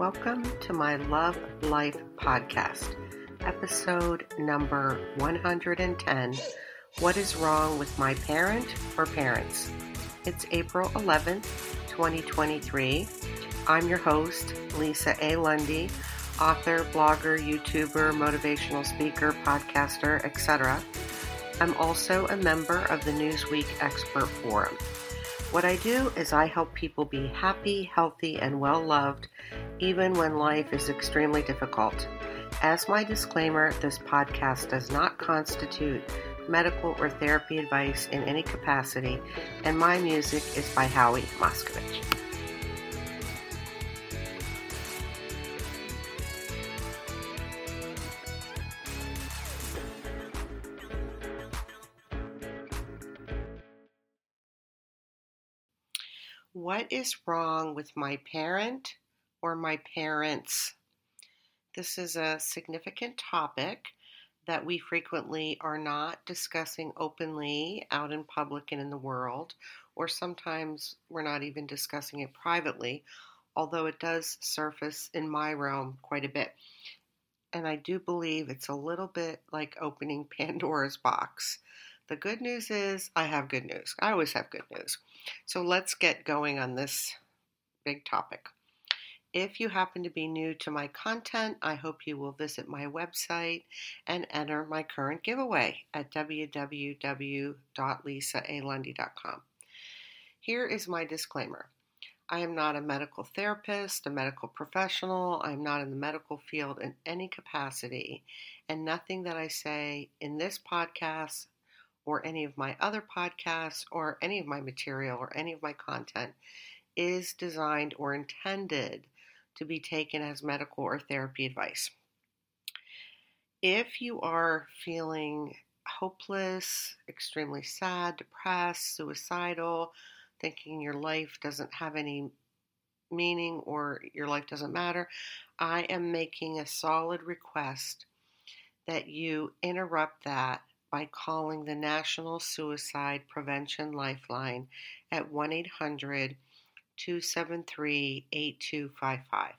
Welcome to my Love Life podcast, episode number 110 What is Wrong with My Parent or Parents? It's April 11th, 2023. I'm your host, Lisa A. Lundy, author, blogger, YouTuber, motivational speaker, podcaster, etc. I'm also a member of the Newsweek Expert Forum. What I do is I help people be happy, healthy, and well loved, even when life is extremely difficult. As my disclaimer, this podcast does not constitute medical or therapy advice in any capacity, and my music is by Howie Moscovich. What is wrong with my parent or my parents? This is a significant topic that we frequently are not discussing openly out in public and in the world, or sometimes we're not even discussing it privately, although it does surface in my realm quite a bit. And I do believe it's a little bit like opening Pandora's box. The good news is I have good news. I always have good news. So let's get going on this big topic. If you happen to be new to my content, I hope you will visit my website and enter my current giveaway at www.lisaalundy.com. Here is my disclaimer. I am not a medical therapist, a medical professional. I'm not in the medical field in any capacity, and nothing that I say in this podcast or any of my other podcasts or any of my material or any of my content is designed or intended to be taken as medical or therapy advice. If you are feeling hopeless, extremely sad, depressed, suicidal, thinking your life doesn't have any meaning or your life doesn't matter, I am making a solid request that you interrupt that by calling the National Suicide Prevention Lifeline at 1 800 273 8255.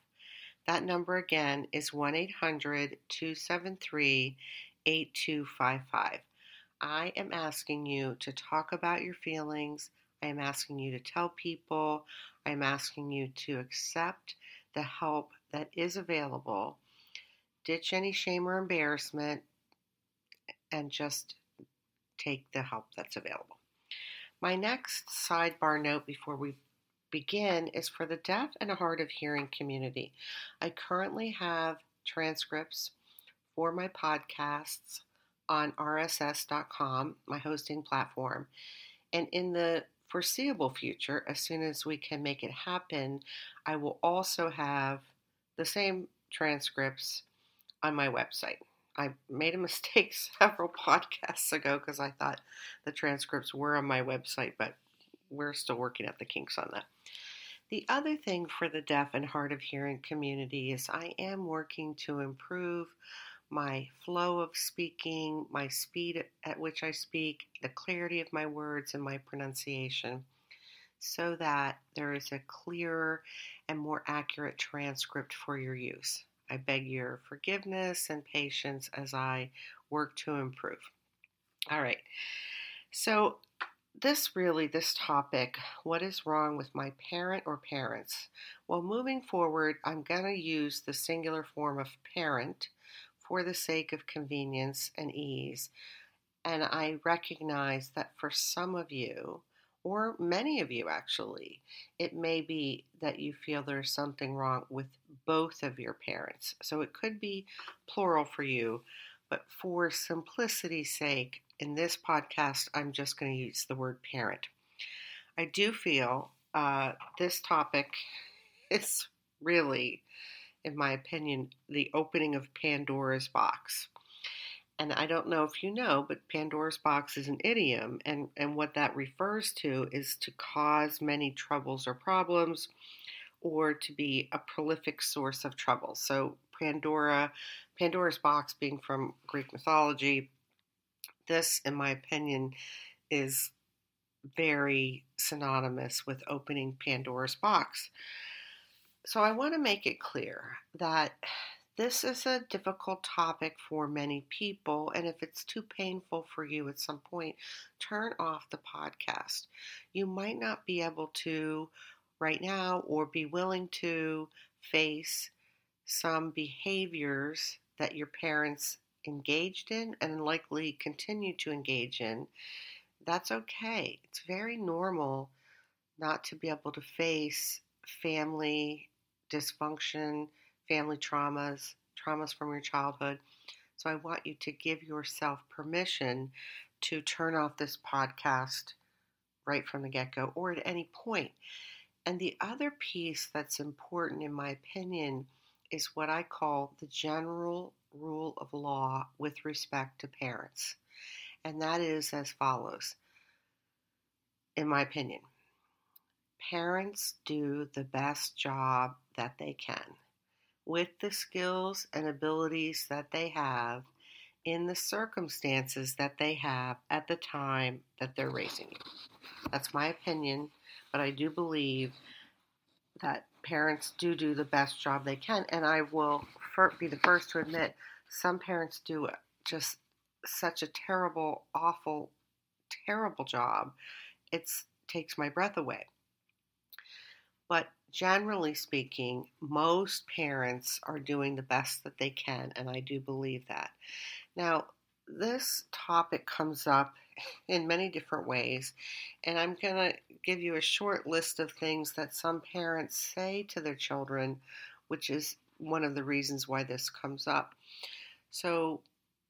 That number again is 1 800 273 8255. I am asking you to talk about your feelings. I am asking you to tell people. I am asking you to accept the help that is available. Ditch any shame or embarrassment and just take the help that's available. My next sidebar note before we begin is for the deaf and hard of hearing community. I currently have transcripts for my podcasts on rss.com, my hosting platform. And in the foreseeable future, as soon as we can make it happen, I will also have the same transcripts on my website. I made a mistake several podcasts ago because I thought the transcripts were on my website, but we're still working at the kinks on that. The other thing for the deaf and hard of hearing community is I am working to improve my flow of speaking, my speed at which I speak, the clarity of my words, and my pronunciation, so that there is a clearer and more accurate transcript for your use. I beg your forgiveness and patience as I work to improve. All right. So, this really, this topic, what is wrong with my parent or parents? Well, moving forward, I'm going to use the singular form of parent for the sake of convenience and ease. And I recognize that for some of you, or many of you actually, it may be that you feel there's something wrong with both of your parents. So it could be plural for you, but for simplicity's sake, in this podcast, I'm just going to use the word parent. I do feel uh, this topic is really, in my opinion, the opening of Pandora's box and I don't know if you know, but Pandora's box is an idiom, and, and what that refers to is to cause many troubles or problems, or to be a prolific source of trouble. So Pandora, Pandora's box being from Greek mythology, this, in my opinion, is very synonymous with opening Pandora's box. So I want to make it clear that this is a difficult topic for many people, and if it's too painful for you at some point, turn off the podcast. You might not be able to right now or be willing to face some behaviors that your parents engaged in and likely continue to engage in. That's okay. It's very normal not to be able to face family dysfunction, family traumas, traumas from your childhood. So I want you to give yourself permission to turn off this podcast right from the get go or at any point. And the other piece that's important, in my opinion, is what I call the general rule of law with respect to parents. And that is as follows, in my opinion parents do the best job that they can with the skills and abilities that they have in the circumstances that they have at the time that they're raising you. That's my opinion, but I do believe that parents do do the best job they can, and I will be the first to admit some parents do just such a terrible, awful, terrible job. It takes my breath away. But generally speaking, most parents are doing the best that they can, and I do believe that. Now, this topic comes up in many different ways, and I'm going to give you a short list of things that some parents say to their children, which is one of the reasons why this comes up. So,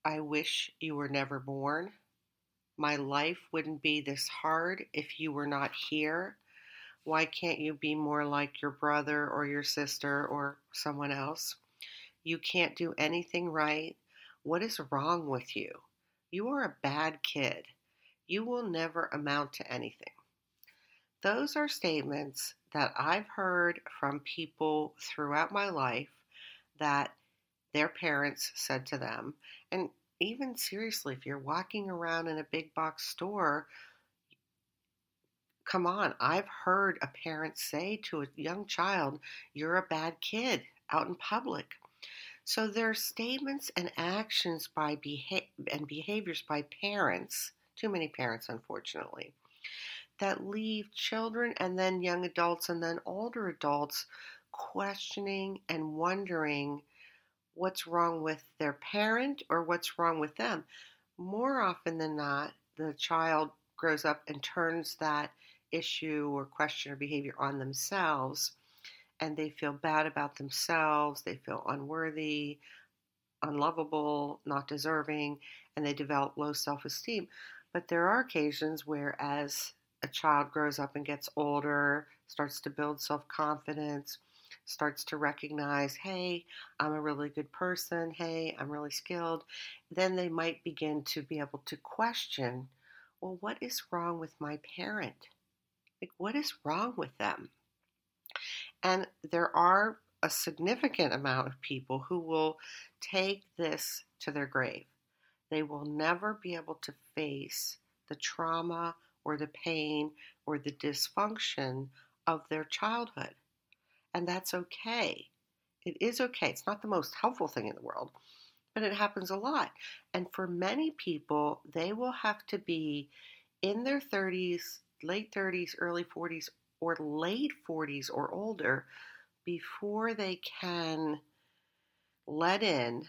I wish you were never born. My life wouldn't be this hard if you were not here. Why can't you be more like your brother or your sister or someone else? You can't do anything right. What is wrong with you? You are a bad kid. You will never amount to anything. Those are statements that I've heard from people throughout my life that their parents said to them. And even seriously, if you're walking around in a big box store, come on, I've heard a parent say to a young child, You're a bad kid out in public. So there are statements and actions by beha- and behaviors by parents, too many parents, unfortunately, that leave children and then young adults and then older adults questioning and wondering what's wrong with their parent or what's wrong with them. More often than not, the child grows up and turns that issue or question or behavior on themselves and they feel bad about themselves, they feel unworthy, unlovable, not deserving, and they develop low self esteem. But there are occasions where, as a child grows up and gets older, starts to build self confidence, starts to recognize, hey, I'm a really good person, hey, I'm really skilled, then they might begin to be able to question, well, what is wrong with my parent? Like, what is wrong with them? And there are a significant amount of people who will take this to their grave. They will never be able to face the trauma or the pain or the dysfunction of their childhood. And that's okay. It is okay. It's not the most helpful thing in the world, but it happens a lot. And for many people, they will have to be in their 30s, late 30s, early 40s, or late 40s or older before they can let in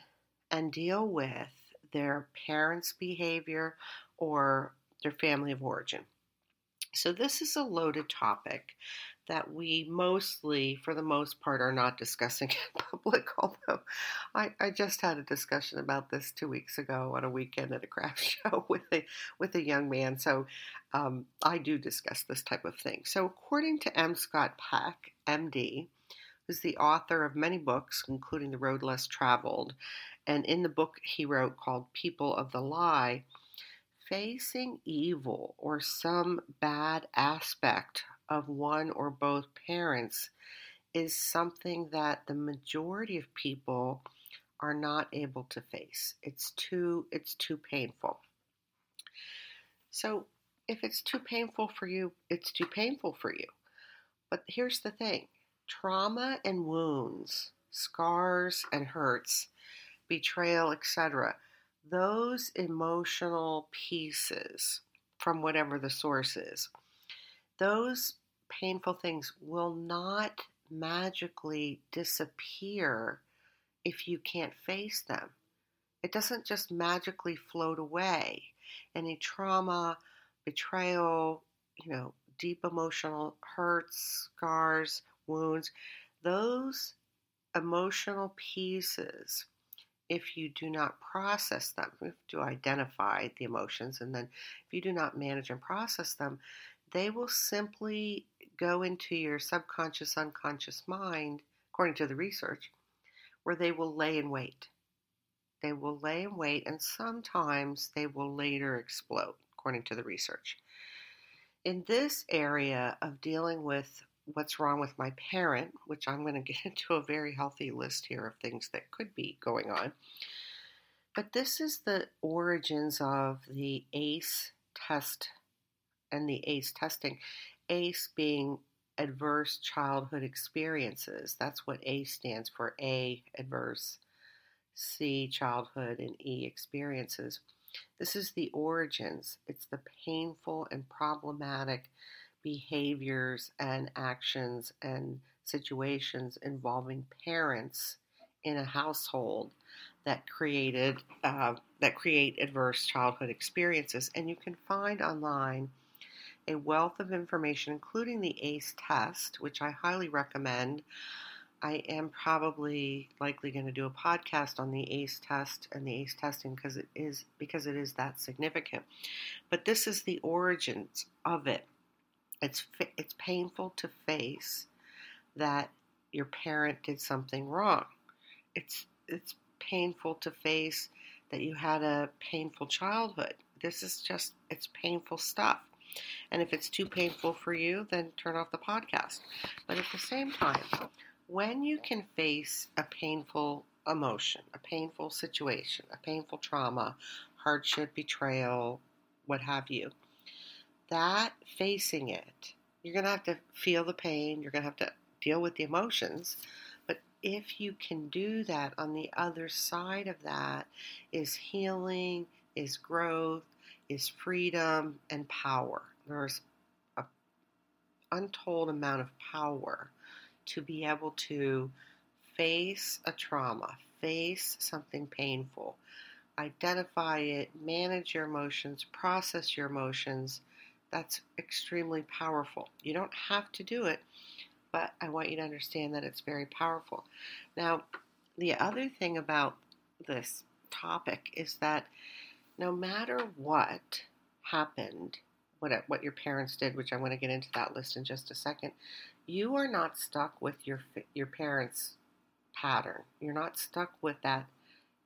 and deal with their parents' behavior or their family of origin. So, this is a loaded topic that we mostly, for the most part, are not discussing in public. Although I, I just had a discussion about this two weeks ago on a weekend at a craft show with a with a young man. So um, I do discuss this type of thing. So according to M. Scott Peck, M.D., who's the author of many books, including The Road Less Traveled, and in the book he wrote called People of the Lie. Facing evil or some bad aspect of one or both parents is something that the majority of people are not able to face. It's too it's too painful. So if it's too painful for you, it's too painful for you. But here's the thing. trauma and wounds, scars and hurts, betrayal, etc., those emotional pieces from whatever the source is, those painful things will not magically disappear if you can't face them. It doesn't just magically float away. Any trauma, betrayal, you know, deep emotional hurts, scars, wounds, those emotional pieces, if you do not process them, you have to identify the emotions, and then if you do not manage and process them, they will simply go into your subconscious, unconscious mind, according to the research, where they will lay in wait. They will lay in wait, and sometimes they will later explode, according to the research. In this area of dealing with what's wrong with my parent, which I'm going to get into a very healthy list here of things that could be going on. But this is the origins of the ACE test and the ACE testing. ACE being adverse childhood experiences. That's what A stands for A, adverse, C, childhood, and E, experiences. This is the origins. It's the painful and problematic behaviors and actions and situations involving parents in a household that created uh, that create adverse childhood experiences and you can find online a wealth of information including the ace test which i highly recommend i am probably likely going to do a podcast on the ace test and the ace testing because it is because it is that significant but this is the origins of it it's it's painful to face that your parent did something wrong. It's it's painful to face that you had a painful childhood. This is just it's painful stuff. And if it's too painful for you, then turn off the podcast. But at the same time, when you can face a painful emotion, a painful situation, a painful trauma, hardship, betrayal, what have you, that facing it, you're going to have to feel the pain, you're going to have to deal with the emotions. But if you can do that, on the other side of that is healing, is growth, is freedom, and power. There's an untold amount of power to be able to face a trauma, face something painful, identify it, manage your emotions, process your emotions, that's extremely powerful. You don't have to do it, but I want you to understand that it's very powerful. Now, the other thing about this topic is that no matter what happened, what what your parents did, which I want to get into that list in just a second, you are not stuck with your your parents' pattern. You're not stuck with that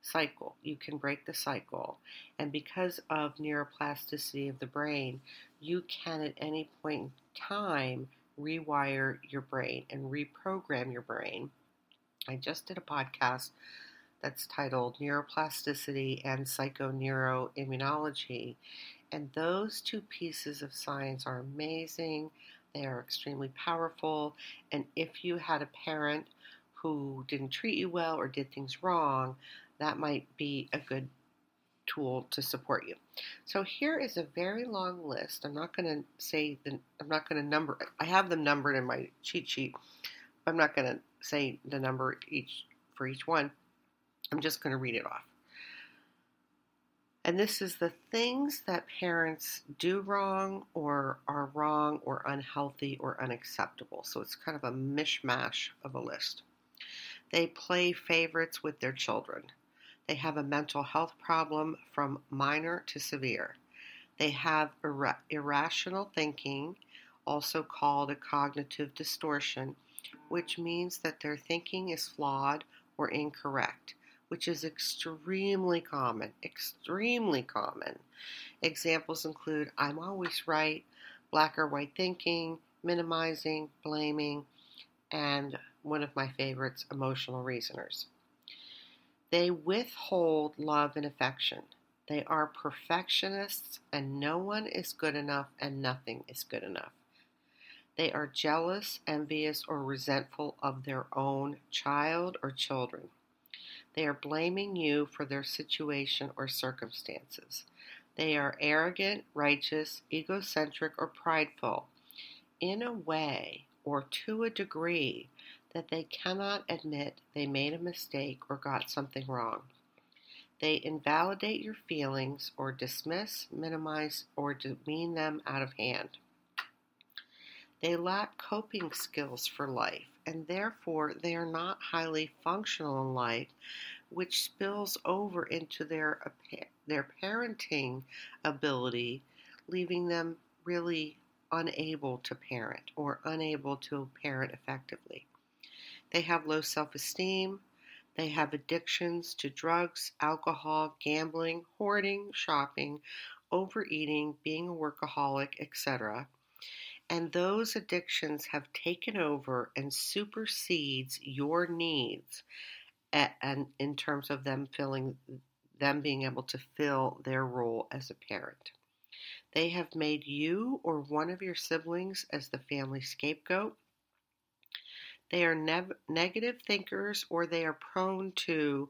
cycle. You can break the cycle. And because of neuroplasticity of the brain, you can at any point in time rewire your brain and reprogram your brain. I just did a podcast that's titled Neuroplasticity and Psychoneuroimmunology. And those two pieces of science are amazing. They are extremely powerful. And if you had a parent who didn't treat you well or did things wrong, that might be a good tool to support you. So here is a very long list. I'm not going to say the, I'm not going to number. I have them numbered in my cheat sheet. I'm not going to say the number each for each one. I'm just going to read it off. And this is the things that parents do wrong or are wrong or unhealthy or unacceptable. So it's kind of a mishmash of a list. They play favorites with their children. They have a mental health problem from minor to severe. They have ir- irrational thinking, also called a cognitive distortion, which means that their thinking is flawed or incorrect, which is extremely common. Extremely common. Examples include I'm always right, black or white thinking, minimizing, blaming, and one of my favorites, emotional reasoners. They withhold love and affection. They are perfectionists, and no one is good enough, and nothing is good enough. They are jealous, envious, or resentful of their own child or children. They are blaming you for their situation or circumstances. They are arrogant, righteous, egocentric, or prideful in a way or to a degree that they cannot admit they made a mistake or got something wrong. They invalidate your feelings or dismiss, minimize, or demean them out of hand. They lack coping skills for life, and therefore they are not highly functional in life, which spills over into their, their parenting ability, leaving them really unable to parent or unable to parent effectively. They have low self esteem. They have addictions to drugs, alcohol, gambling, hoarding, shopping, overeating, being a workaholic, etc. And those addictions have taken over and supersedes your needs and in terms of them filling them being able to fill their role as a parent. They have made you or one of your siblings as the family scapegoat they are ne- negative thinkers or they are prone to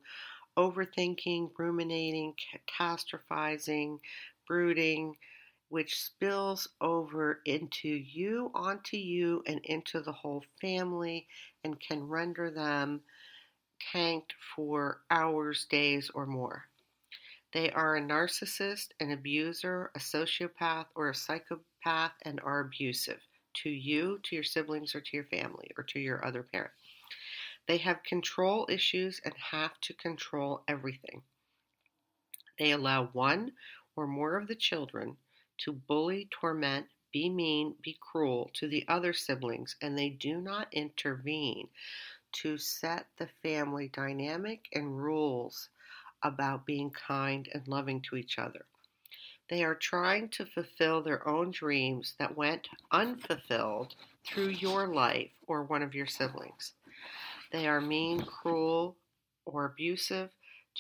overthinking, ruminating, catastrophizing, brooding, which spills over into you, onto you, and into the whole family and can render them tanked for hours, days, or more. They are a narcissist, an abuser, a sociopath, or a psychopath and are abusive to you, to your siblings, or to your family, or to your other parent. They have control issues and have to control everything. They allow one or more of the children to bully, torment, be mean, be cruel to the other siblings, and they do not intervene to set the family dynamic and rules about being kind and loving to each other. They are trying to fulfill their own dreams that went unfulfilled through your life or one of your siblings. They are mean, cruel, or abusive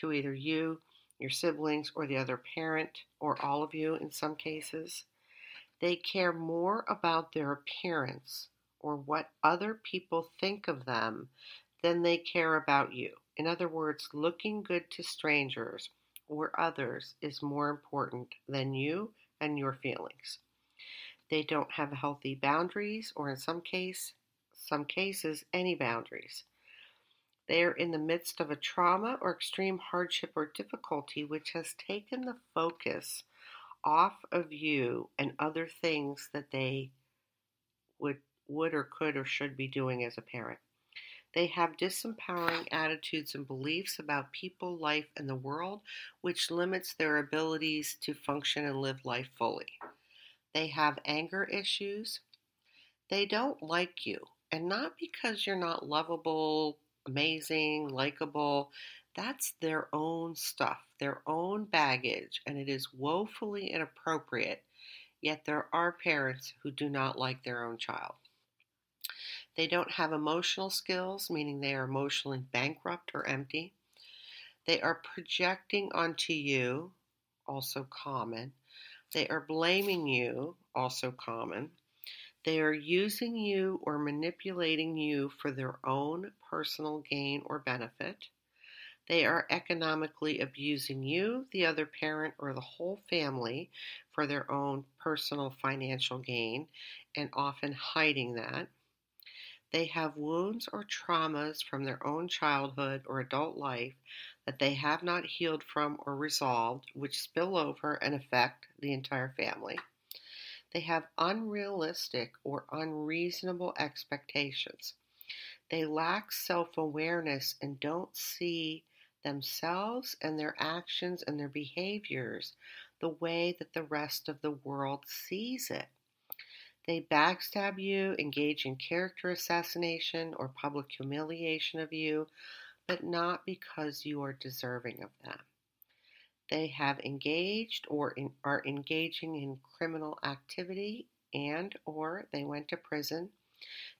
to either you, your siblings, or the other parent, or all of you in some cases. They care more about their appearance or what other people think of them than they care about you. In other words, looking good to strangers or others is more important than you and your feelings. They don't have healthy boundaries or in some case some cases any boundaries. They are in the midst of a trauma or extreme hardship or difficulty which has taken the focus off of you and other things that they would would or could or should be doing as a parent. They have disempowering attitudes and beliefs about people, life, and the world, which limits their abilities to function and live life fully. They have anger issues. They don't like you, and not because you're not lovable, amazing, likable. That's their own stuff, their own baggage, and it is woefully inappropriate. Yet there are parents who do not like their own child. They don't have emotional skills, meaning they are emotionally bankrupt or empty. They are projecting onto you, also common. They are blaming you, also common. They are using you or manipulating you for their own personal gain or benefit. They are economically abusing you, the other parent, or the whole family for their own personal financial gain and often hiding that. They have wounds or traumas from their own childhood or adult life that they have not healed from or resolved, which spill over and affect the entire family. They have unrealistic or unreasonable expectations. They lack self awareness and don't see themselves and their actions and their behaviors the way that the rest of the world sees it. They backstab you, engage in character assassination or public humiliation of you, but not because you are deserving of them. They have engaged or in, are engaging in criminal activity and or they went to prison.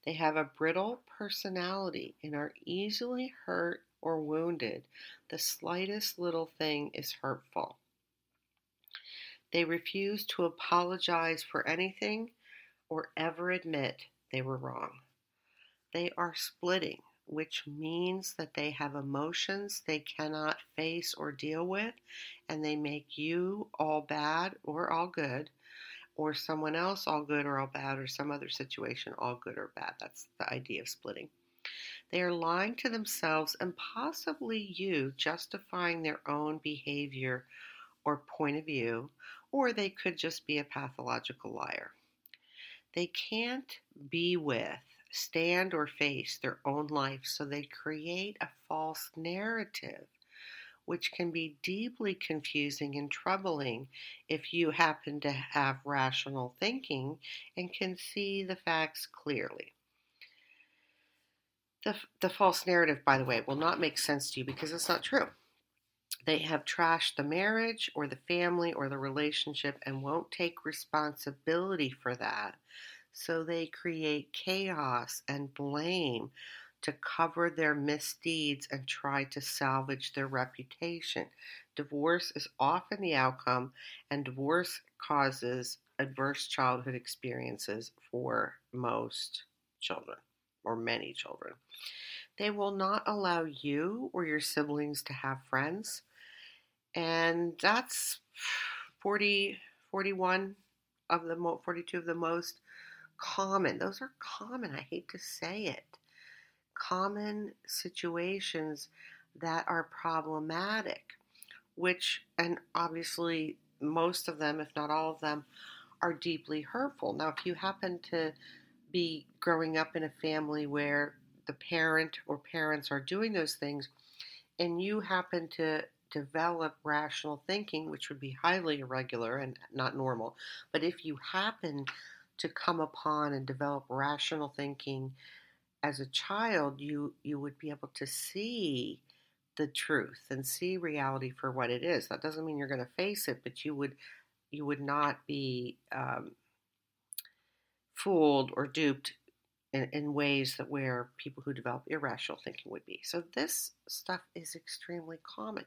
They have a brittle personality and are easily hurt or wounded. The slightest little thing is hurtful. They refuse to apologize for anything or ever admit they were wrong. They are splitting, which means that they have emotions they cannot face or deal with, and they make you all bad or all good, or someone else all good or all bad, or some other situation all good or bad. That's the idea of splitting. They are lying to themselves and possibly you, justifying their own behavior or point of view, or they could just be a pathological liar. They can't be with, stand, or face their own life, so they create a false narrative, which can be deeply confusing and troubling if you happen to have rational thinking and can see the facts clearly. The, the false narrative, by the way, will not make sense to you because it's not true. They have trashed the marriage or the family or the relationship and won't take responsibility for that. So they create chaos and blame to cover their misdeeds and try to salvage their reputation. Divorce is often the outcome, and divorce causes adverse childhood experiences for most children or many children. They will not allow you or your siblings to have friends. And that's 40, 41 of the mo- 42 of the most common. Those are common. I hate to say it. Common situations that are problematic, which, and obviously most of them, if not all of them, are deeply hurtful. Now, if you happen to be growing up in a family where the parent or parents are doing those things and you happen to develop rational thinking, which would be highly irregular and not normal, but if you happen to come upon and develop rational thinking as a child, you you would be able to see the truth and see reality for what it is. That doesn't mean you're going to face it, but you would you would not be um, fooled or duped in, in ways that where people who develop irrational thinking would be. So this stuff is extremely common.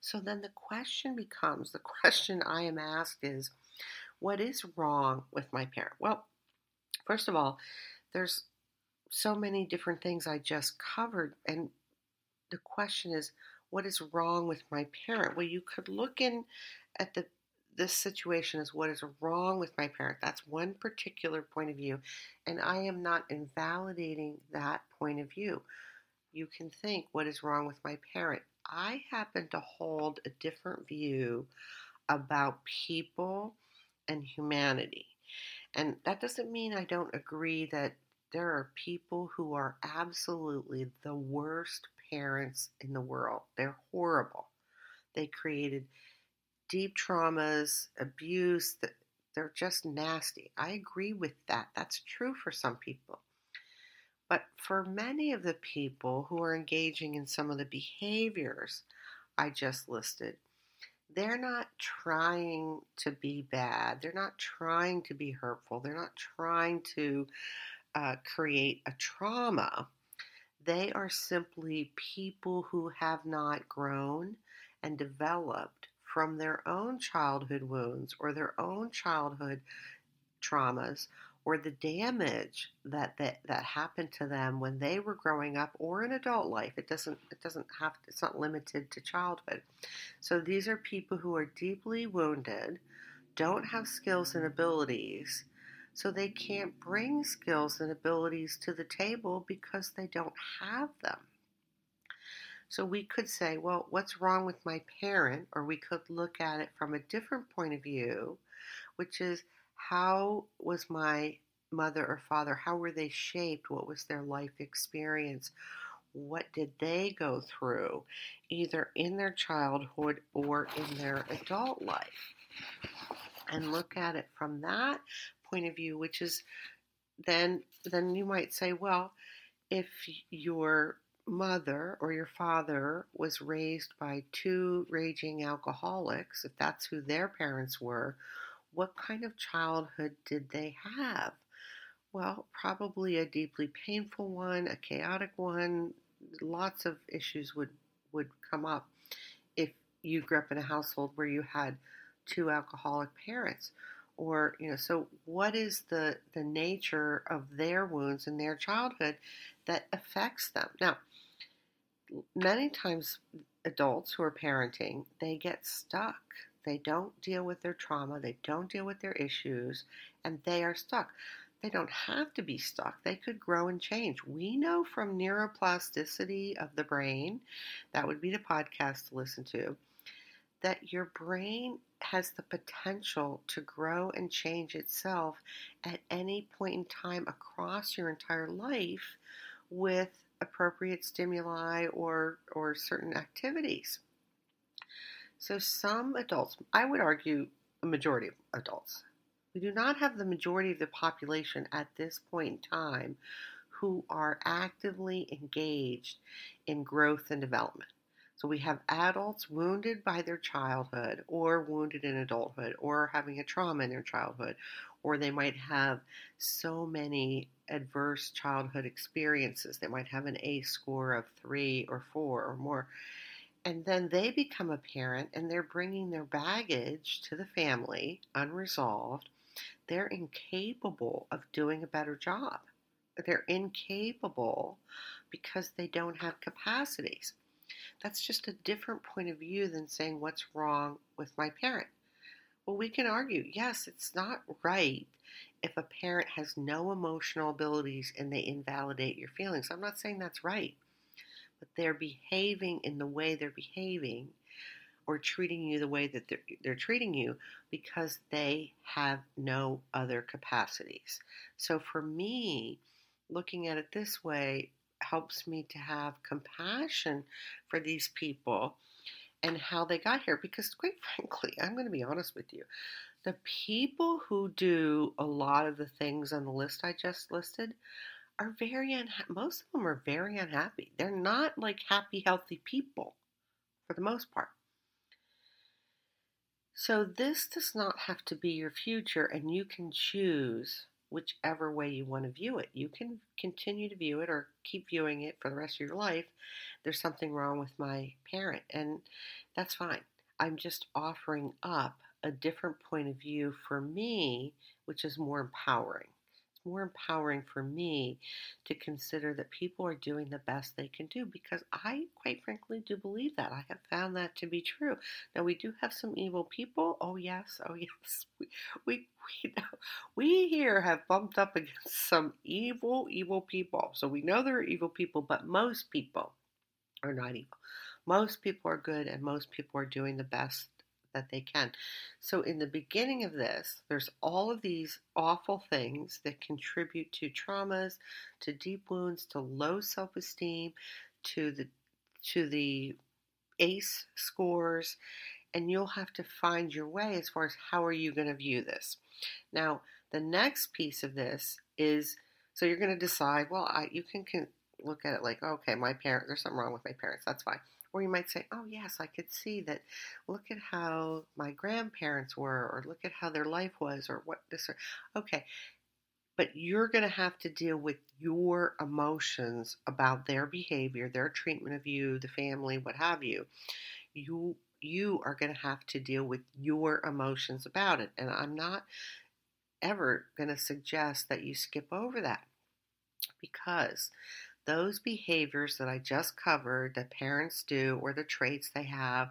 So then the question becomes the question I am asked is what is wrong with my parent? Well, first of all, there's so many different things I just covered and the question is what is wrong with my parent? Well, you could look in at the this situation is what is wrong with my parent. That's one particular point of view. And I am not invalidating that point of view. You can think, what is wrong with my parent? I happen to hold a different view about people and humanity. And that doesn't mean I don't agree that there are people who are absolutely the worst parents in the world. They're horrible. They created deep traumas, abuse, they're just nasty. I agree with that. That's true for some people. But for many of the people who are engaging in some of the behaviors I just listed, they're not trying to be bad. They're not trying to be hurtful. They're not trying to uh, create a trauma. They are simply people who have not grown and developed from their own childhood wounds or their own childhood traumas or the damage that, that that happened to them when they were growing up or in adult life. It doesn't it doesn't have it's not limited to childhood. So these are people who are deeply wounded don't have skills and abilities so they can't bring skills and abilities to the table because they don't have them. So we could say, well, what's wrong with my parent? Or we could look at it from a different point of view, which is how was my mother or father, how were they shaped? What was their life experience? What did they go through, either in their childhood or in their adult life? And look at it from that point of view, which is then then you might say, well, if your mother or your father was raised by two raging alcoholics, if that's who their parents were, what kind of childhood did they have? Well, probably a deeply painful one, a chaotic one. Lots of issues would, would come up if you grew up in a household where you had two alcoholic parents. or you know so what is the the nature of their wounds in their childhood that affects them now many times adults who are parenting they get stuck they don't deal with their trauma they don't deal with their issues and they are stuck. They don't have to be stuck. They could grow and change. We know from neuroplasticity of the brain that would be the podcast to listen to that your brain has the potential to grow and change itself at any point in time across your entire life with appropriate stimuli or or certain activities. So some adults, I would argue a majority of adults, we do not have the majority of the population at this point in time who are actively engaged in growth and development. So we have adults wounded by their childhood or wounded in adulthood or having a trauma in their childhood, or they might have so many adverse childhood experiences. They might have an A score of three or four or more. And then they become a parent and they're bringing their baggage to the family unresolved. They're incapable of doing a better job. They're incapable because they don't have capacities. That's just a different point of view than saying what's wrong with my parent. Well, we can argue, yes, it's not right if a parent has no emotional abilities and they invalidate your feelings. I'm not saying that's right, but they're behaving in the way they're behaving or treating you the way that they're, they're treating you because they have no other capacities. So for me, looking at it this way, helps me to have compassion for these people and how they got here. Because, quite frankly, I'm going to be honest with you. The people who do a lot of the things on the list I just listed are very unhappy. Most of them are very unhappy. They're not like happy, healthy people for the most part. So, this does not have to be your future, and you can choose whichever way you want to view it. You can continue to view it or keep viewing it for the rest of your life. There's something wrong with my parent, and that's fine. I'm just offering up a different point of view for me, which is more empowering more empowering for me to consider that people are doing the best they can do because I, quite frankly, do believe that. I have found that to be true. Now, we do have some evil people. Oh, yes. Oh, yes. We, we, we, we here have bumped up against some evil, evil people. So we know there are evil people, but most people are not evil. Most people are good, and most people are doing the best that they can. So, in the beginning of this, there's all of these awful things that contribute to traumas, to deep wounds, to low self esteem, to the to the ACE scores, and you'll have to find your way as far as how are you going to view this. Now, the next piece of this is so you're going to decide. Well, I, you can, can look at it like, okay, my parents. There's something wrong with my parents. That's fine. Or you might say, oh, yes, I could see that. Look at how my grandparents were, or look at how their life was, or what this. Or, okay. But you're going to have to deal with your emotions about their behavior, their treatment of you, the family, what have you. You you are going to have to deal with your emotions about it. And I'm not ever going to suggest that you skip over that because those behaviors that I just covered that parents do or the traits they have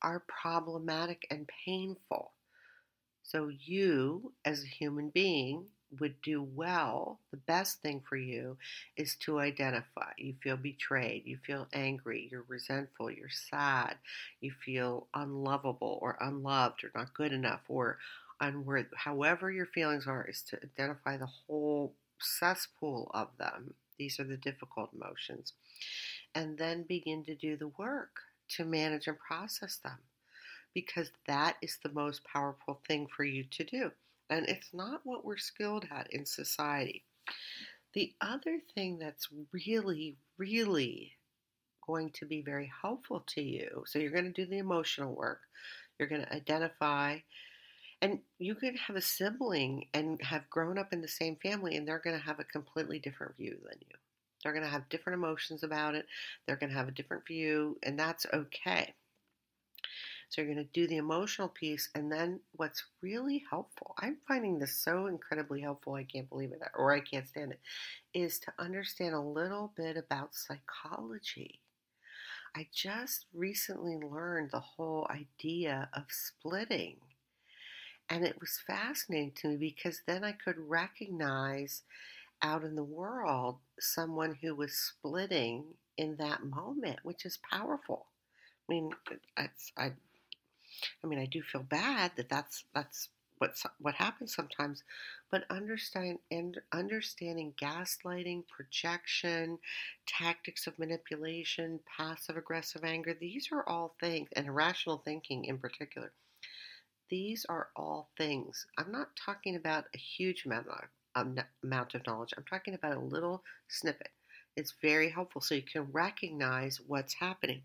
are problematic and painful. So, you as a human being would do well. The best thing for you is to identify. You feel betrayed, you feel angry, you're resentful, you're sad, you feel unlovable or unloved or not good enough or unworthy. However, your feelings are, is to identify the whole cesspool of them these are the difficult emotions. And then begin to do the work to manage and process them because that is the most powerful thing for you to do. And it's not what we're skilled at in society. The other thing that's really, really going to be very helpful to you so you're going to do the emotional work, you're going to identify and you could have a sibling and have grown up in the same family, and they're going to have a completely different view than you. They're going to have different emotions about it. They're going to have a different view, and that's okay. So you're going to do the emotional piece. And then what's really helpful, I'm finding this so incredibly helpful, I can't believe it, or I can't stand it, is to understand a little bit about psychology. I just recently learned the whole idea of splitting. And it was fascinating to me because then I could recognize out in the world someone who was splitting in that moment, which is powerful. I mean, it's, I, I mean, I do feel bad that that's that's what what happens sometimes, but understand and understanding gaslighting, projection, tactics of manipulation, passive aggressive anger. These are all things, and irrational thinking in particular. These are all things. I'm not talking about a huge amount of, knowledge. I'm talking about a little snippet. It's very helpful so you can recognize what's happening.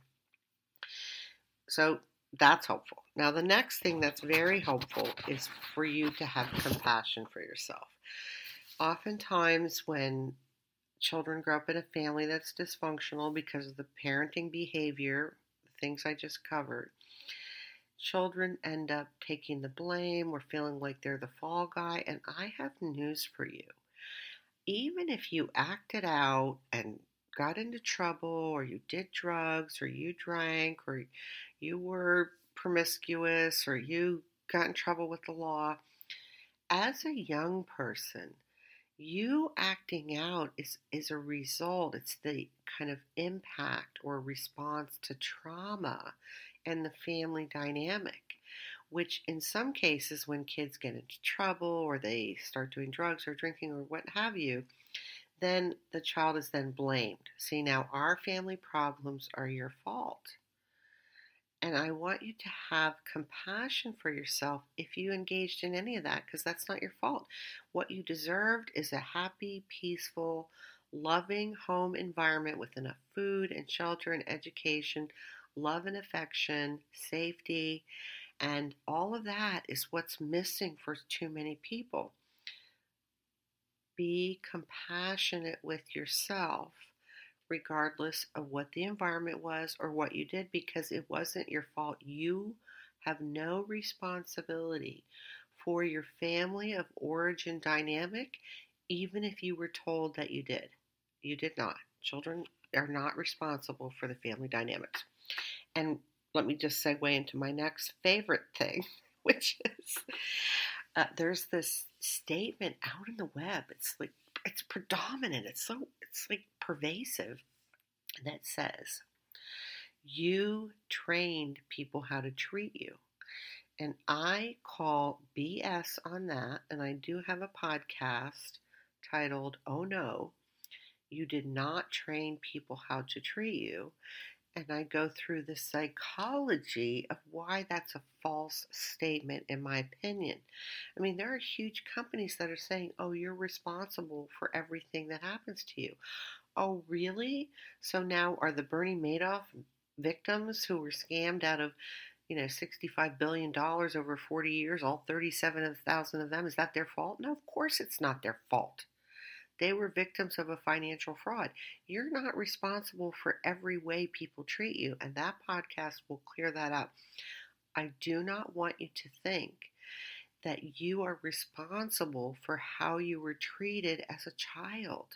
So that's helpful. Now, the next thing that's very helpful is for you to have compassion for yourself. Oftentimes, when children grow up in a family that's dysfunctional because of the parenting behavior, the things I just covered, children end up taking the blame or feeling like they're the fall guy. And I have news for you. Even if you acted out and got into trouble or you did drugs or you drank or you were promiscuous or you got in trouble with the law, as a young person, you acting out is, is a result, it's the kind of impact or response to trauma and the family dynamic. Which, in some cases, when kids get into trouble or they start doing drugs or drinking or what have you, then the child is then blamed. See, now our family problems are your fault. And I want you to have compassion for yourself if you engaged in any of that, because that's not your fault. What you deserved is a happy, peaceful, loving home environment with enough food and shelter and education, love and affection, safety, and all of that is what's missing for too many people be compassionate with yourself, regardless of what the environment was or what you did, because it wasn't your fault. You have no responsibility for your family of origin dynamic, even if you were told that you did. You did not. Children are not responsible for the family dynamics. And let me just segue into my next favorite thing, which is uh, there's this statement out in the web. It's like it's predominant. It's so it's like pervasive that says you trained people how to treat you. And I call BS on that. And I do have a podcast titled, Oh No, You Did Not Train People How to Treat You and I go through the psychology of why that's a false statement, in my opinion. I mean, there are huge companies that are saying, oh, you're responsible for everything that happens to you. Oh, really? So now are the Bernie Madoff victims who were scammed out of, you know, $65 billion over 40 years, all 37,000 of them, is that their fault? No, of course it's not their fault. They were victims of a financial fraud. You're not responsible for every way people treat you, and that podcast will clear that up. I do not want you to think that you are responsible for how you were treated as a child.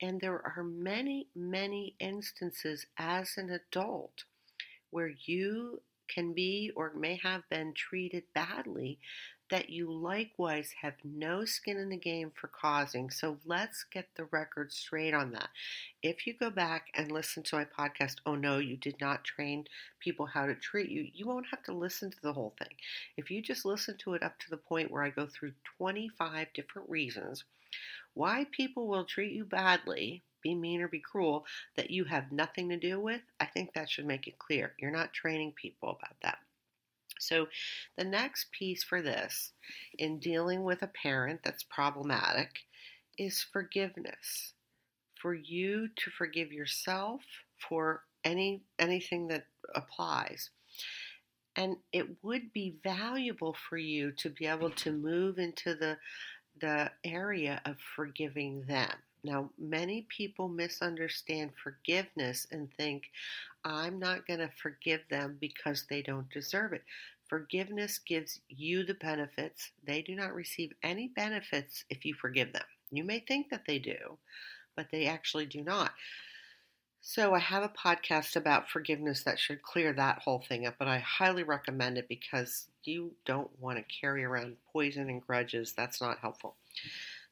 And there are many, many instances as an adult where you can be or may have been treated badly that you likewise have no skin in the game for causing. So let's get the record straight on that. If you go back and listen to my podcast, oh no, you did not train people how to treat you, you won't have to listen to the whole thing. If you just listen to it up to the point where I go through 25 different reasons why people will treat you badly, be mean or be cruel, that you have nothing to do with, I think that should make it clear. You're not training people about that. So, the next piece for this in dealing with a parent that's problematic is forgiveness. For you to forgive yourself for any anything that applies. And it would be valuable for you to be able to move into the the area of forgiving them. Now, many people misunderstand forgiveness and think, I'm not going to forgive them because they don't deserve it. Forgiveness gives you the benefits. They do not receive any benefits if you forgive them. You may think that they do, but they actually do not. So, I have a podcast about forgiveness that should clear that whole thing up, but I highly recommend it because you don't want to carry around poison and grudges. That's not helpful.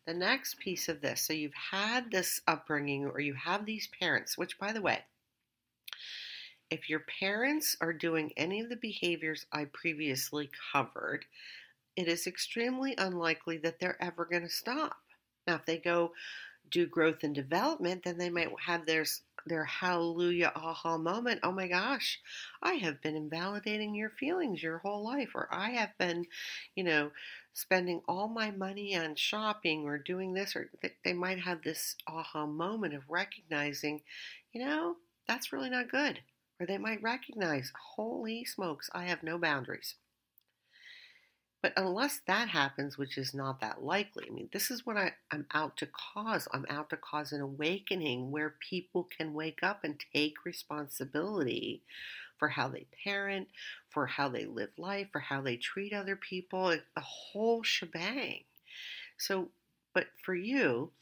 The next piece of this so, you've had this upbringing or you have these parents, which, by the way, if your parents are doing any of the behaviors I previously covered, it is extremely unlikely that they're ever going to stop. Now, if they go do growth and development, then they might have their their hallelujah aha moment. Oh my gosh, I have been invalidating your feelings your whole life, or I have been, you know, spending all my money on shopping or doing this, or they might have this aha moment of recognizing, you know, that's really not good. Or they might recognize, holy smokes, I have no boundaries. But unless that happens, which is not that likely, I mean, this is what I, am out to cause. I'm out to cause an awakening where people can wake up and take responsibility for how they parent, for how they live life, for how they treat other people, the whole shebang. So, but for you,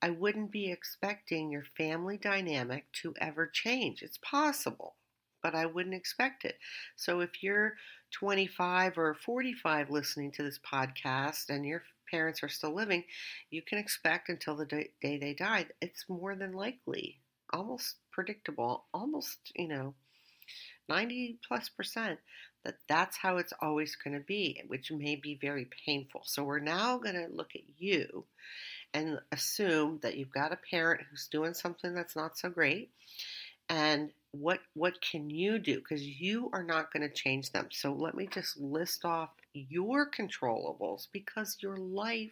I wouldn't be expecting your family dynamic to ever change. It's possible, but I wouldn't expect it. So if you're 25 or 45 listening to this podcast and your parents are still living, you can expect until the day they die. It's more than likely, almost predictable, almost, you know, 90 plus percent that that's how it's always going to be, which may be very painful. So we're now going to look at you and assume that you've got a parent who's doing something that's not so great and what what can you do? Because you are not going to change them. So let me just list off your controllables because your life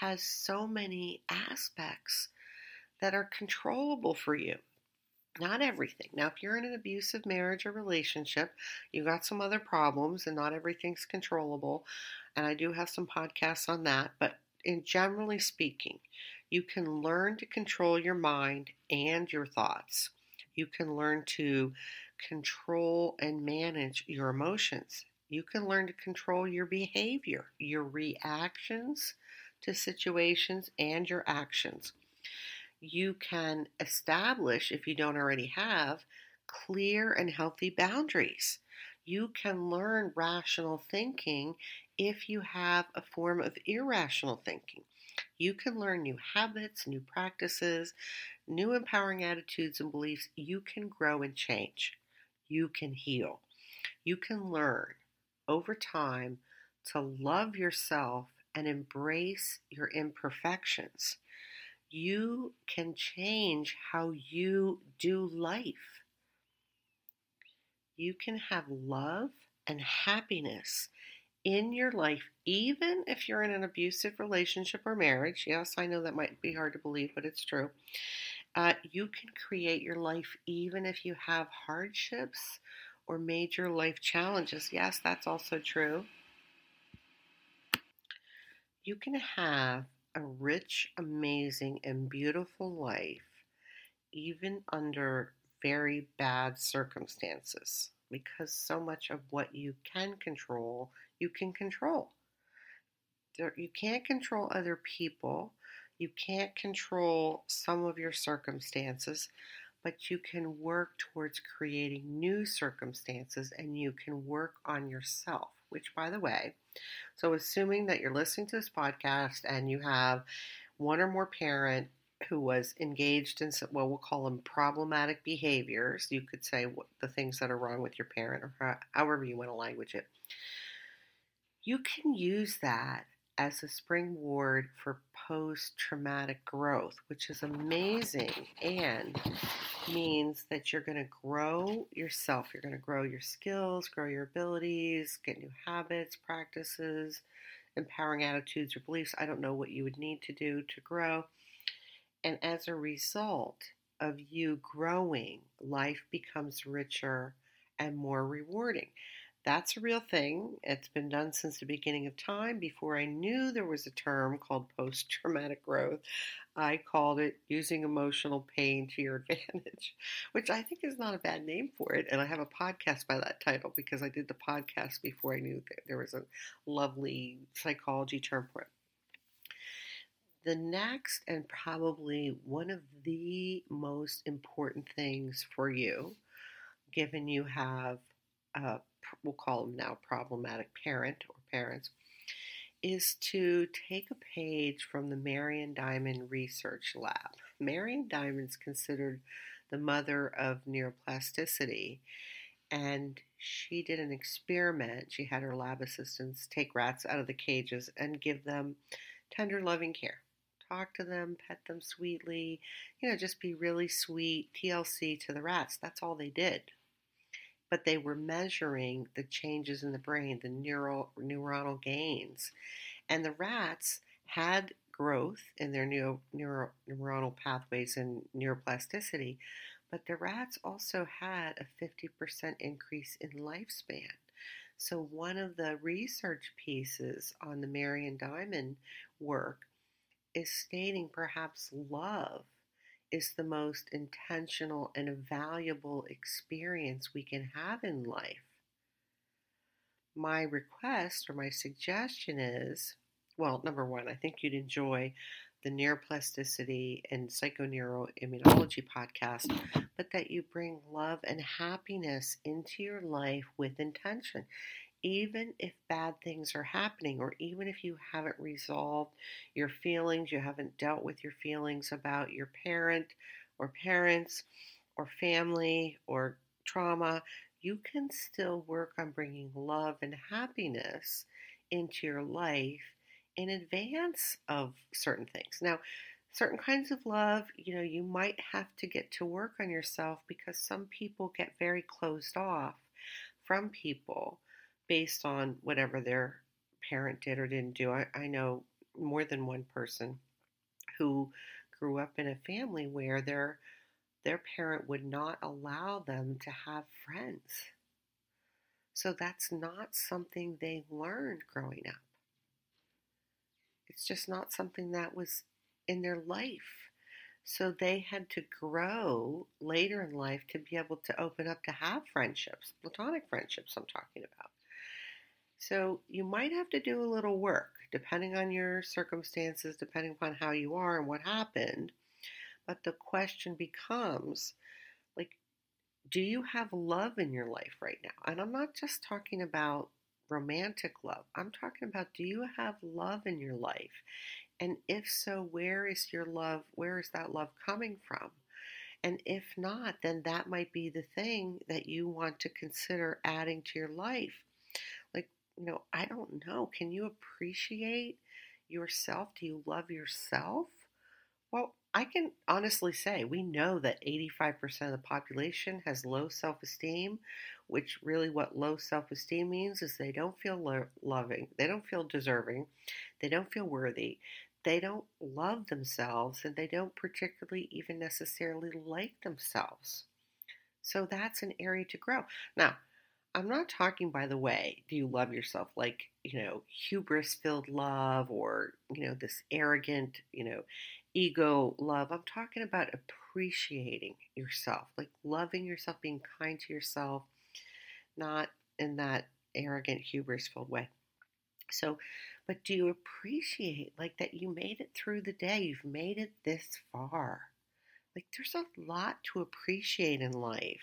has so many aspects that are controllable for you. Not everything. Now if you're in an abusive marriage or relationship you've got some other problems and not everything's controllable and i do have some podcasts on that but in generally speaking you can learn to control your mind and your thoughts you can learn to control and manage your emotions. You can learn to control your behavior, your reactions to situations, and your actions. You can establish, if you don't already have, clear and healthy boundaries. You can learn rational thinking if you have a form of irrational thinking. You can learn new habits, new practices, new empowering attitudes and beliefs. You can grow and change. You can heal. You can learn over time to love yourself and embrace your imperfections. You can change how you do life. You can have love and happiness in your life, even if you're in an abusive relationship or marriage. Yes, I know that might be hard to believe, but it's true. Uh, you can create your life even if you have hardships or major life challenges. Yes, that's also true. You can have a rich, amazing, and beautiful life even under very bad circumstances because so much of what you can control you can control. There, you can't control other people. You can't control some of your circumstances, but you can work towards creating new circumstances and you can work on yourself, which, by the way, so assuming that you're listening to this podcast and you have one or more parent who was engaged in some, well we'll call them problematic behaviors you could say the things that are wrong with your parent or however you want to language it you can use that as a springboard for post traumatic growth, which is amazing and means that you're going to grow yourself. You're going to grow your skills, grow your abilities, get new habits, practices, empowering attitudes or beliefs. I don't know what you would need to do to grow. And as a result of you growing, life becomes richer and more rewarding. That's a real thing. It's been done since the beginning of time. Before I knew there was a term called post traumatic growth, I called it using emotional pain to your advantage, which I think is not a bad name for it. And I have a podcast by that title because I did the podcast before I knew that there was a lovely psychology term for it. The next, and probably one of the most important things for you, given you have a we'll call them now problematic parent or parents, is to take a page from the Marion Diamond Research Lab. Marion Diamond's considered the mother of neuroplasticity, and she did an experiment. She had her lab assistants take rats out of the cages and give them tender, loving care. Talk to them, pet them sweetly, you know, just be really sweet, TLC to the rats. That's all they did but they were measuring the changes in the brain, the neural neuronal gains. And the rats had growth in their neuro, neuro, neuronal pathways and neuroplasticity, but the rats also had a 50% increase in lifespan. So, one of the research pieces on the Marion Diamond work is stating perhaps love is the most intentional and valuable experience we can have in life. My request or my suggestion is well, number one, I think you'd enjoy the neuroplasticity and psychoneuroimmunology podcast, but that you bring love and happiness into your life with intention even if bad things are happening, or even if you haven't resolved your feelings, you haven't dealt with your feelings about your parent or parents or family or trauma, you can still work on bringing love and happiness into your life in advance of certain things. Now, certain kinds of love, you know, you might have to get to work on yourself because some people get very closed off from people based on whatever their parent did or didn't do. I, I know more than one person who grew up in a family where their their parent would not allow them to have friends. So that's not something they learned growing up. It's just not something that was in their life. So they had to grow later in life to be able to open up to have friendships, platonic friendships, I'm talking about. So you might have to do a little work depending on your circumstances, depending upon how you are and what happened. But the question becomes like, do you have love in your life right now? And I'm not just talking about romantic love, I'm talking about do you have love in your life? And if so, where is your love? Where is that love coming from? And if not, then that might be the thing that you want to consider adding to your life you know, I don't know. Can you appreciate yourself? Do you love yourself? Well, I can honestly say we know that 85% of the population has low self esteem, which really what low self esteem means is they don't feel lo- loving, they don't feel deserving, they don't feel worthy, they don't love themselves, and they don't particularly even necessarily like themselves. So that's an area to grow. Now, I'm not talking, by the way, do you love yourself like, you know, hubris filled love or, you know, this arrogant, you know, ego love. I'm talking about appreciating yourself, like loving yourself, being kind to yourself, not in that arrogant, hubris filled way. So, but do you appreciate like that you made it through the day? You've made it this far. Like there's a lot to appreciate in life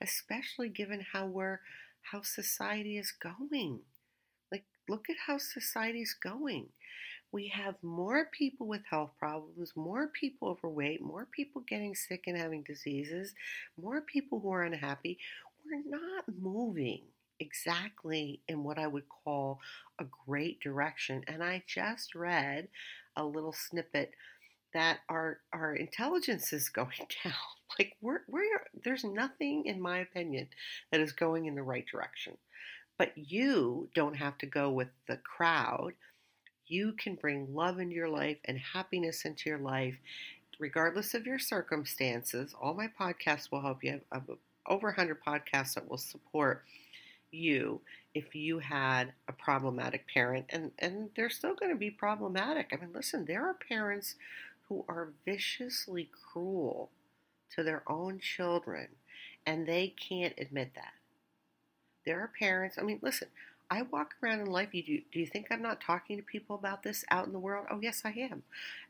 especially given how we're how society is going. Like look at how society's going. We have more people with health problems, more people overweight, more people getting sick and having diseases, more people who are unhappy. We're not moving exactly in what I would call a great direction. And I just read a little snippet that our our intelligence is going down. Like we're we're there's nothing in my opinion that is going in the right direction. But you don't have to go with the crowd. You can bring love into your life and happiness into your life regardless of your circumstances. All my podcasts will help you. I have over 100 podcasts that will support you if you had a problematic parent and and they're still going to be problematic. I mean, listen, there are parents who are viciously cruel to their own children and they can't admit that. There are parents, I mean, listen, I walk around in life. You do, do you think I'm not talking to people about this out in the world? Oh yes, I am.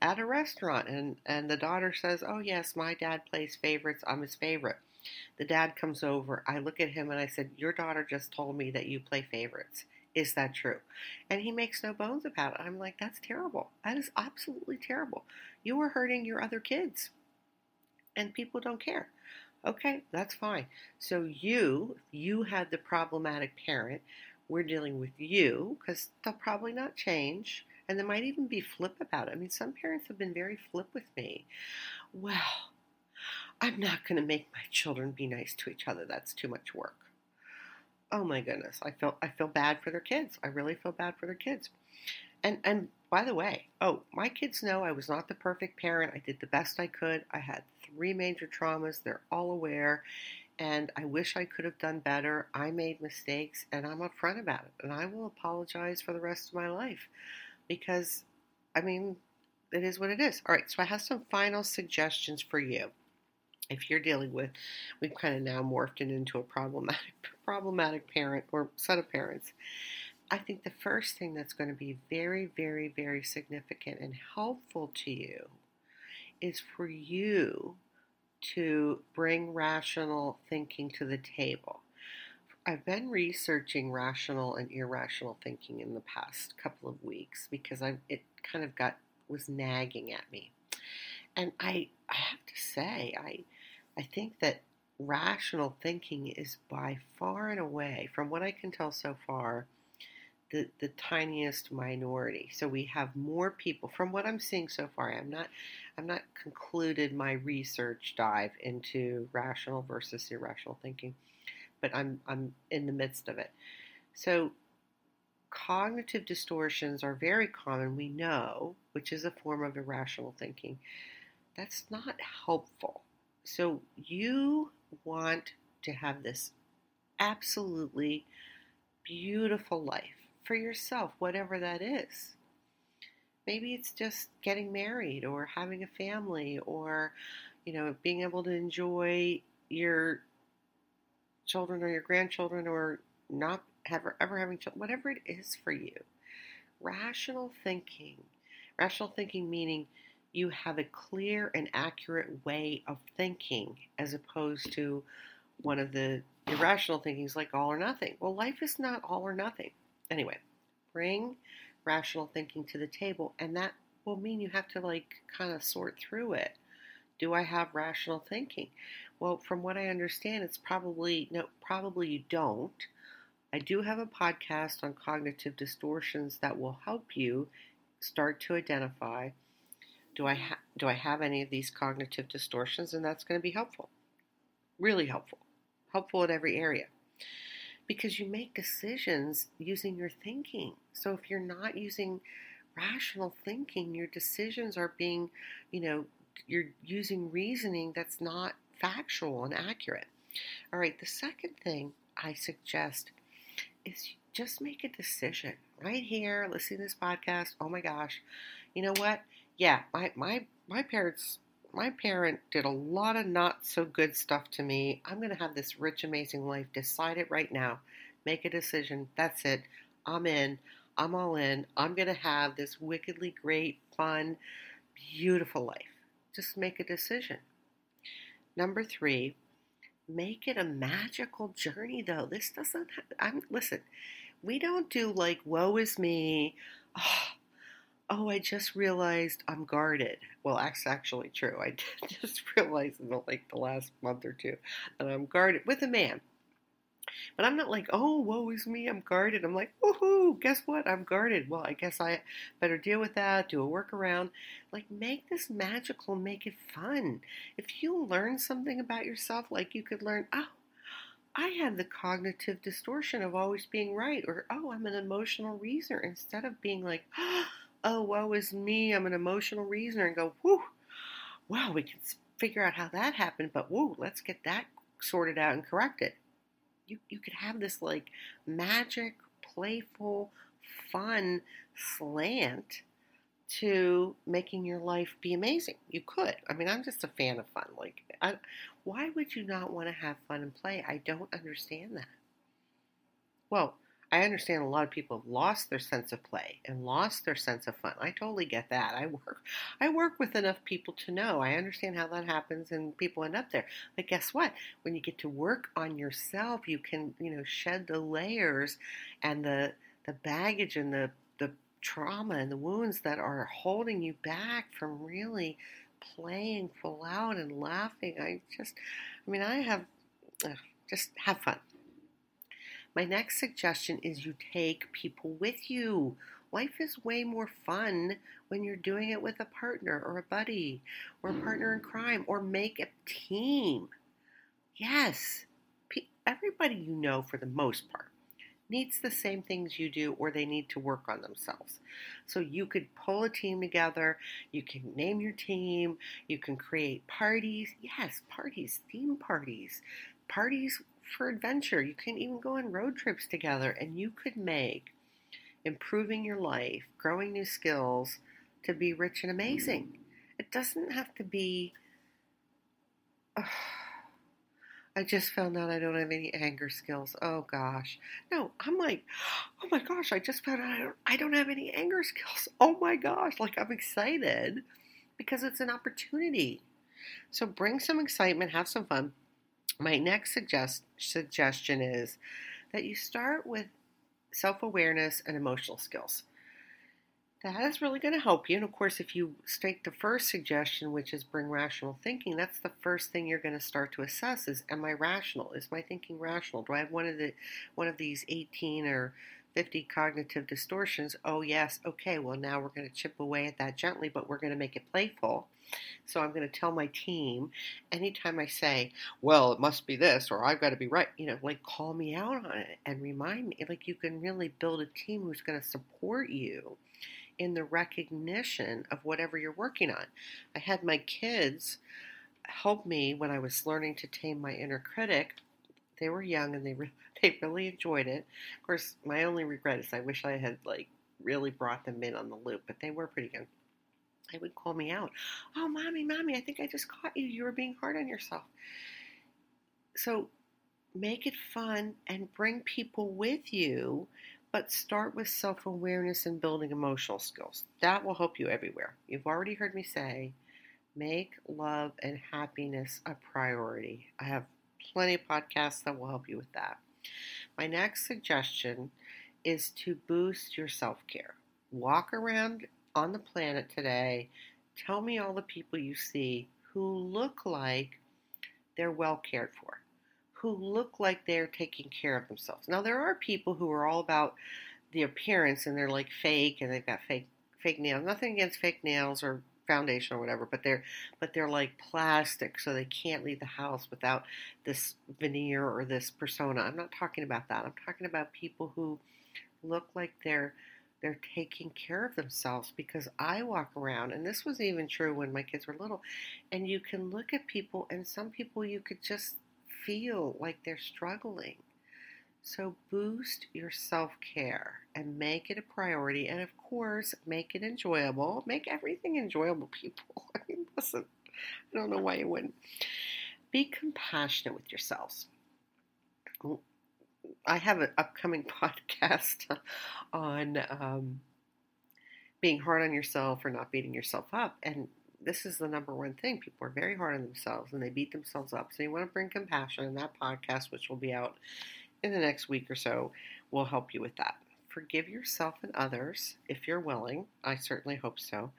At a restaurant, and and the daughter says, "Oh yes, my dad plays favorites. I'm his favorite." The dad comes over. I look at him and I said, "Your daughter just told me that you play favorites. Is that true?" And he makes no bones about it. I'm like, "That's terrible. That is absolutely terrible. You are hurting your other kids, and people don't care." Okay, that's fine. So you, you had the problematic parent we're dealing with you because they'll probably not change and they might even be flip about it. I mean, some parents have been very flip with me. Well, I'm not going to make my children be nice to each other. That's too much work. Oh my goodness, I feel I feel bad for their kids. I really feel bad for their kids. And and by the way, oh, my kids know I was not the perfect parent. I did the best I could. I had three major traumas. They're all aware and I wish I could have done better. I made mistakes and I'm upfront about it. And I will apologize for the rest of my life because, I mean, it is what it is. All right, so I have some final suggestions for you. If you're dealing with, we've kind of now morphed it into a problematic, problematic parent or set of parents. I think the first thing that's going to be very, very, very significant and helpful to you is for you to bring rational thinking to the table. I've been researching rational and irrational thinking in the past couple of weeks because I it kind of got was nagging at me. And I I have to say I I think that rational thinking is by far and away from what I can tell so far the, the tiniest minority. So we have more people from what I'm seeing so far. I'm not I'm not concluded my research dive into rational versus irrational thinking, but I'm I'm in the midst of it. So cognitive distortions are very common, we know, which is a form of irrational thinking. That's not helpful. So you want to have this absolutely beautiful life for yourself, whatever that is. Maybe it's just getting married or having a family or, you know, being able to enjoy your children or your grandchildren or not ever, ever having children, whatever it is for you. Rational thinking. Rational thinking meaning you have a clear and accurate way of thinking as opposed to one of the irrational thinkings like all or nothing. Well, life is not all or nothing. Anyway, bring rational thinking to the table, and that will mean you have to like kind of sort through it. Do I have rational thinking? Well, from what I understand, it's probably no, probably you don't. I do have a podcast on cognitive distortions that will help you start to identify do I ha- do I have any of these cognitive distortions and that's going to be helpful. Really helpful. Helpful in every area because you make decisions using your thinking. So if you're not using rational thinking, your decisions are being, you know, you're using reasoning that's not factual and accurate. All right, the second thing I suggest is just make a decision right here, listening to this podcast. Oh my gosh, you know what? Yeah, my my my parents my parent did a lot of not so good stuff to me. I'm going to have this rich, amazing life. Decide it right now. Make a decision. That's it. I'm in. I'm all in. I'm going to have this wickedly great, fun, beautiful life. Just make a decision. Number three, make it a magical journey, though. This doesn't, have, I'm, listen, we don't do like, woe is me. Oh, oh, I just realized I'm guarded. Well, that's actually true. I just realized in the, like the last month or two that I'm guarded with a man. But I'm not like, oh, woe is me, I'm guarded. I'm like, woohoo, guess what? I'm guarded. Well, I guess I better deal with that, do a workaround. Like, make this magical, make it fun. If you learn something about yourself, like you could learn, oh, I had the cognitive distortion of always being right, or oh, I'm an emotional reasoner, instead of being like, oh, oh, woe is me, I'm an emotional reasoner, and go, whoo, wow, we can figure out how that happened, but whoo, let's get that sorted out and corrected. you, you could have this like magic, playful, fun slant to making your life be amazing. You could. I mean, I'm just a fan of fun. Like, I, why would you not want to have fun and play? I don't understand that. Well, I understand a lot of people have lost their sense of play and lost their sense of fun. I totally get that. I work I work with enough people to know. I understand how that happens and people end up there. But guess what? When you get to work on yourself, you can, you know, shed the layers and the the baggage and the the trauma and the wounds that are holding you back from really playing full out and laughing. I just I mean, I have just have fun. My next suggestion is you take people with you. Life is way more fun when you're doing it with a partner or a buddy or a partner in crime or make a team. Yes, everybody you know, for the most part, needs the same things you do or they need to work on themselves. So you could pull a team together, you can name your team, you can create parties. Yes, parties, theme parties, parties for adventure. You can even go on road trips together and you could make improving your life, growing new skills to be rich and amazing. It doesn't have to be. I just found out I don't have any anger skills. Oh gosh. No, I'm like, oh my gosh, I just found out I don't, I don't have any anger skills. Oh my gosh. Like I'm excited because it's an opportunity. So bring some excitement, have some fun, my next suggest, suggestion is that you start with self awareness and emotional skills. That is really going to help you. And of course, if you take the first suggestion, which is bring rational thinking, that's the first thing you're going to start to assess is am I rational? Is my thinking rational? Do I have one of the one of these 18 or 50 cognitive distortions? Oh yes, okay, well now we're going to chip away at that gently, but we're going to make it playful. So I'm going to tell my team anytime I say, well, it must be this or I've got to be right, you know, like call me out on it and remind me. Like you can really build a team who's going to support you in the recognition of whatever you're working on. I had my kids help me when I was learning to tame my inner critic. They were young and they re- they really enjoyed it. Of course, my only regret is I wish I had like really brought them in on the loop, but they were pretty young they would call me out. Oh, mommy, mommy, I think I just caught you. You were being hard on yourself. So make it fun and bring people with you, but start with self awareness and building emotional skills. That will help you everywhere. You've already heard me say, make love and happiness a priority. I have plenty of podcasts that will help you with that. My next suggestion is to boost your self care. Walk around on the planet today, tell me all the people you see who look like they're well cared for, who look like they're taking care of themselves. Now, there are people who are all about the appearance and they're like fake and they've got fake fake nails. Nothing against fake nails or foundation or whatever, but they're but they're like plastic, so they can't leave the house without this veneer or this persona. I'm not talking about that. I'm talking about people who look like they're they're taking care of themselves because I walk around, and this was even true when my kids were little, and you can look at people, and some people you could just feel like they're struggling. So boost your self care and make it a priority, and of course, make it enjoyable. Make everything enjoyable, people. I mean, listen, I don't know why you wouldn't. Be compassionate with yourselves. I have an upcoming podcast on um, being hard on yourself or not beating yourself up. And this is the number one thing. People are very hard on themselves and they beat themselves up. So you want to bring compassion, and that podcast, which will be out in the next week or so, will help you with that. Forgive yourself and others if you're willing. I certainly hope so.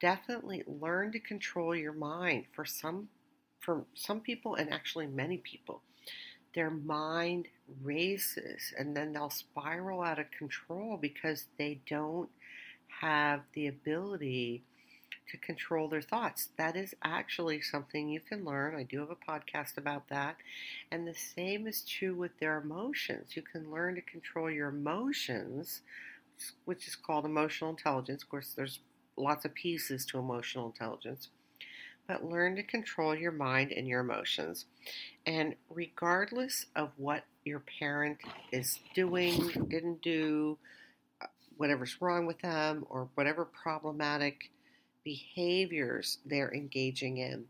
Definitely learn to control your mind. For some, for some people, and actually many people, their mind races and then they'll spiral out of control because they don't have the ability to control their thoughts. That is actually something you can learn. I do have a podcast about that. And the same is true with their emotions. You can learn to control your emotions, which is called emotional intelligence. Of course, there's lots of pieces to emotional intelligence. But learn to control your mind and your emotions. And regardless of what your parent is doing, didn't do, uh, whatever's wrong with them, or whatever problematic behaviors they're engaging in,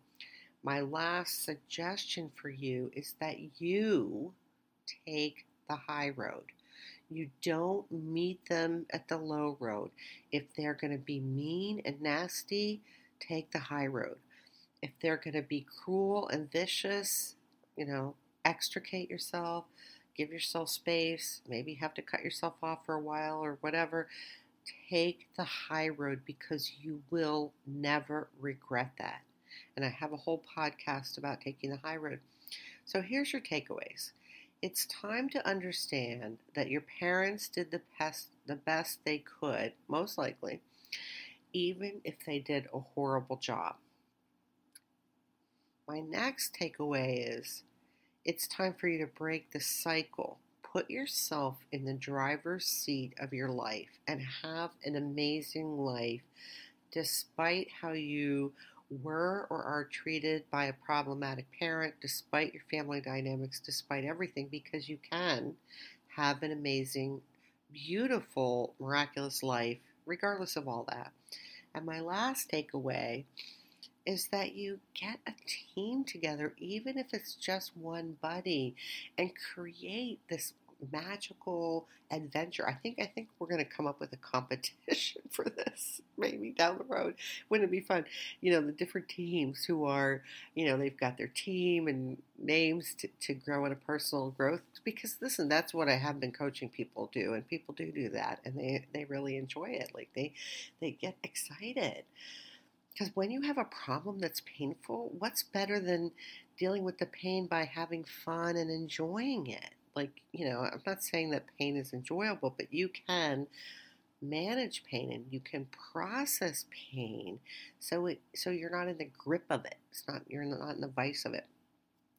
my last suggestion for you is that you take the high road. You don't meet them at the low road. If they're going to be mean and nasty, take the high road. If they're going to be cruel and vicious, you know, extricate yourself, give yourself space, maybe have to cut yourself off for a while or whatever. Take the high road because you will never regret that. And I have a whole podcast about taking the high road. So here's your takeaways. It's time to understand that your parents did the best, the best they could, most likely, even if they did a horrible job. My next takeaway is it's time for you to break the cycle. Put yourself in the driver's seat of your life and have an amazing life despite how you were or are treated by a problematic parent, despite your family dynamics, despite everything, because you can have an amazing, beautiful, miraculous life, regardless of all that. And my last takeaway is that you get a team together, even if it's just one buddy, and create this magical adventure. I think I think we're going to come up with a competition for this maybe down the road. Wouldn't it be fun? You know, the different teams who are, you know, they've got their team and names to, to grow in a personal growth. Because listen, that's what I have been coaching people do, and people do do that, and they they really enjoy it. Like they they get excited. Because when you have a problem that's painful, what's better than dealing with the pain by having fun and enjoying it? like you know i'm not saying that pain is enjoyable but you can manage pain and you can process pain so it so you're not in the grip of it. It's not you're not in the vice of it.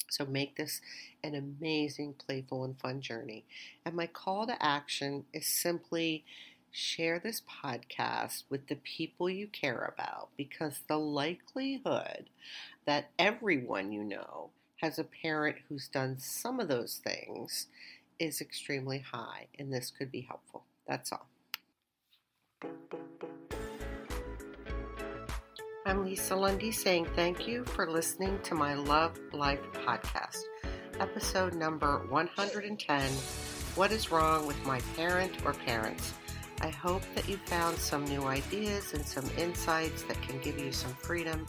So make this an amazing playful and fun journey. And my call to action is simply share this podcast with the people you care about because the likelihood that everyone you know has a parent who's done some of those things is extremely high, and this could be helpful. That's all. I'm Lisa Lundy saying thank you for listening to my Love Life podcast, episode number 110 What is Wrong with My Parent or Parents? I hope that you found some new ideas and some insights that can give you some freedom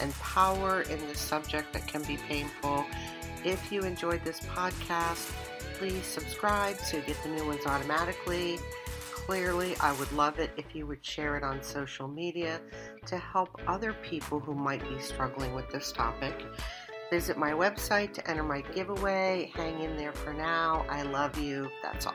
and power in this subject that can be painful. If you enjoyed this podcast, please subscribe so you get the new ones automatically. Clearly, I would love it if you would share it on social media to help other people who might be struggling with this topic. Visit my website to enter my giveaway. Hang in there for now. I love you. That's all.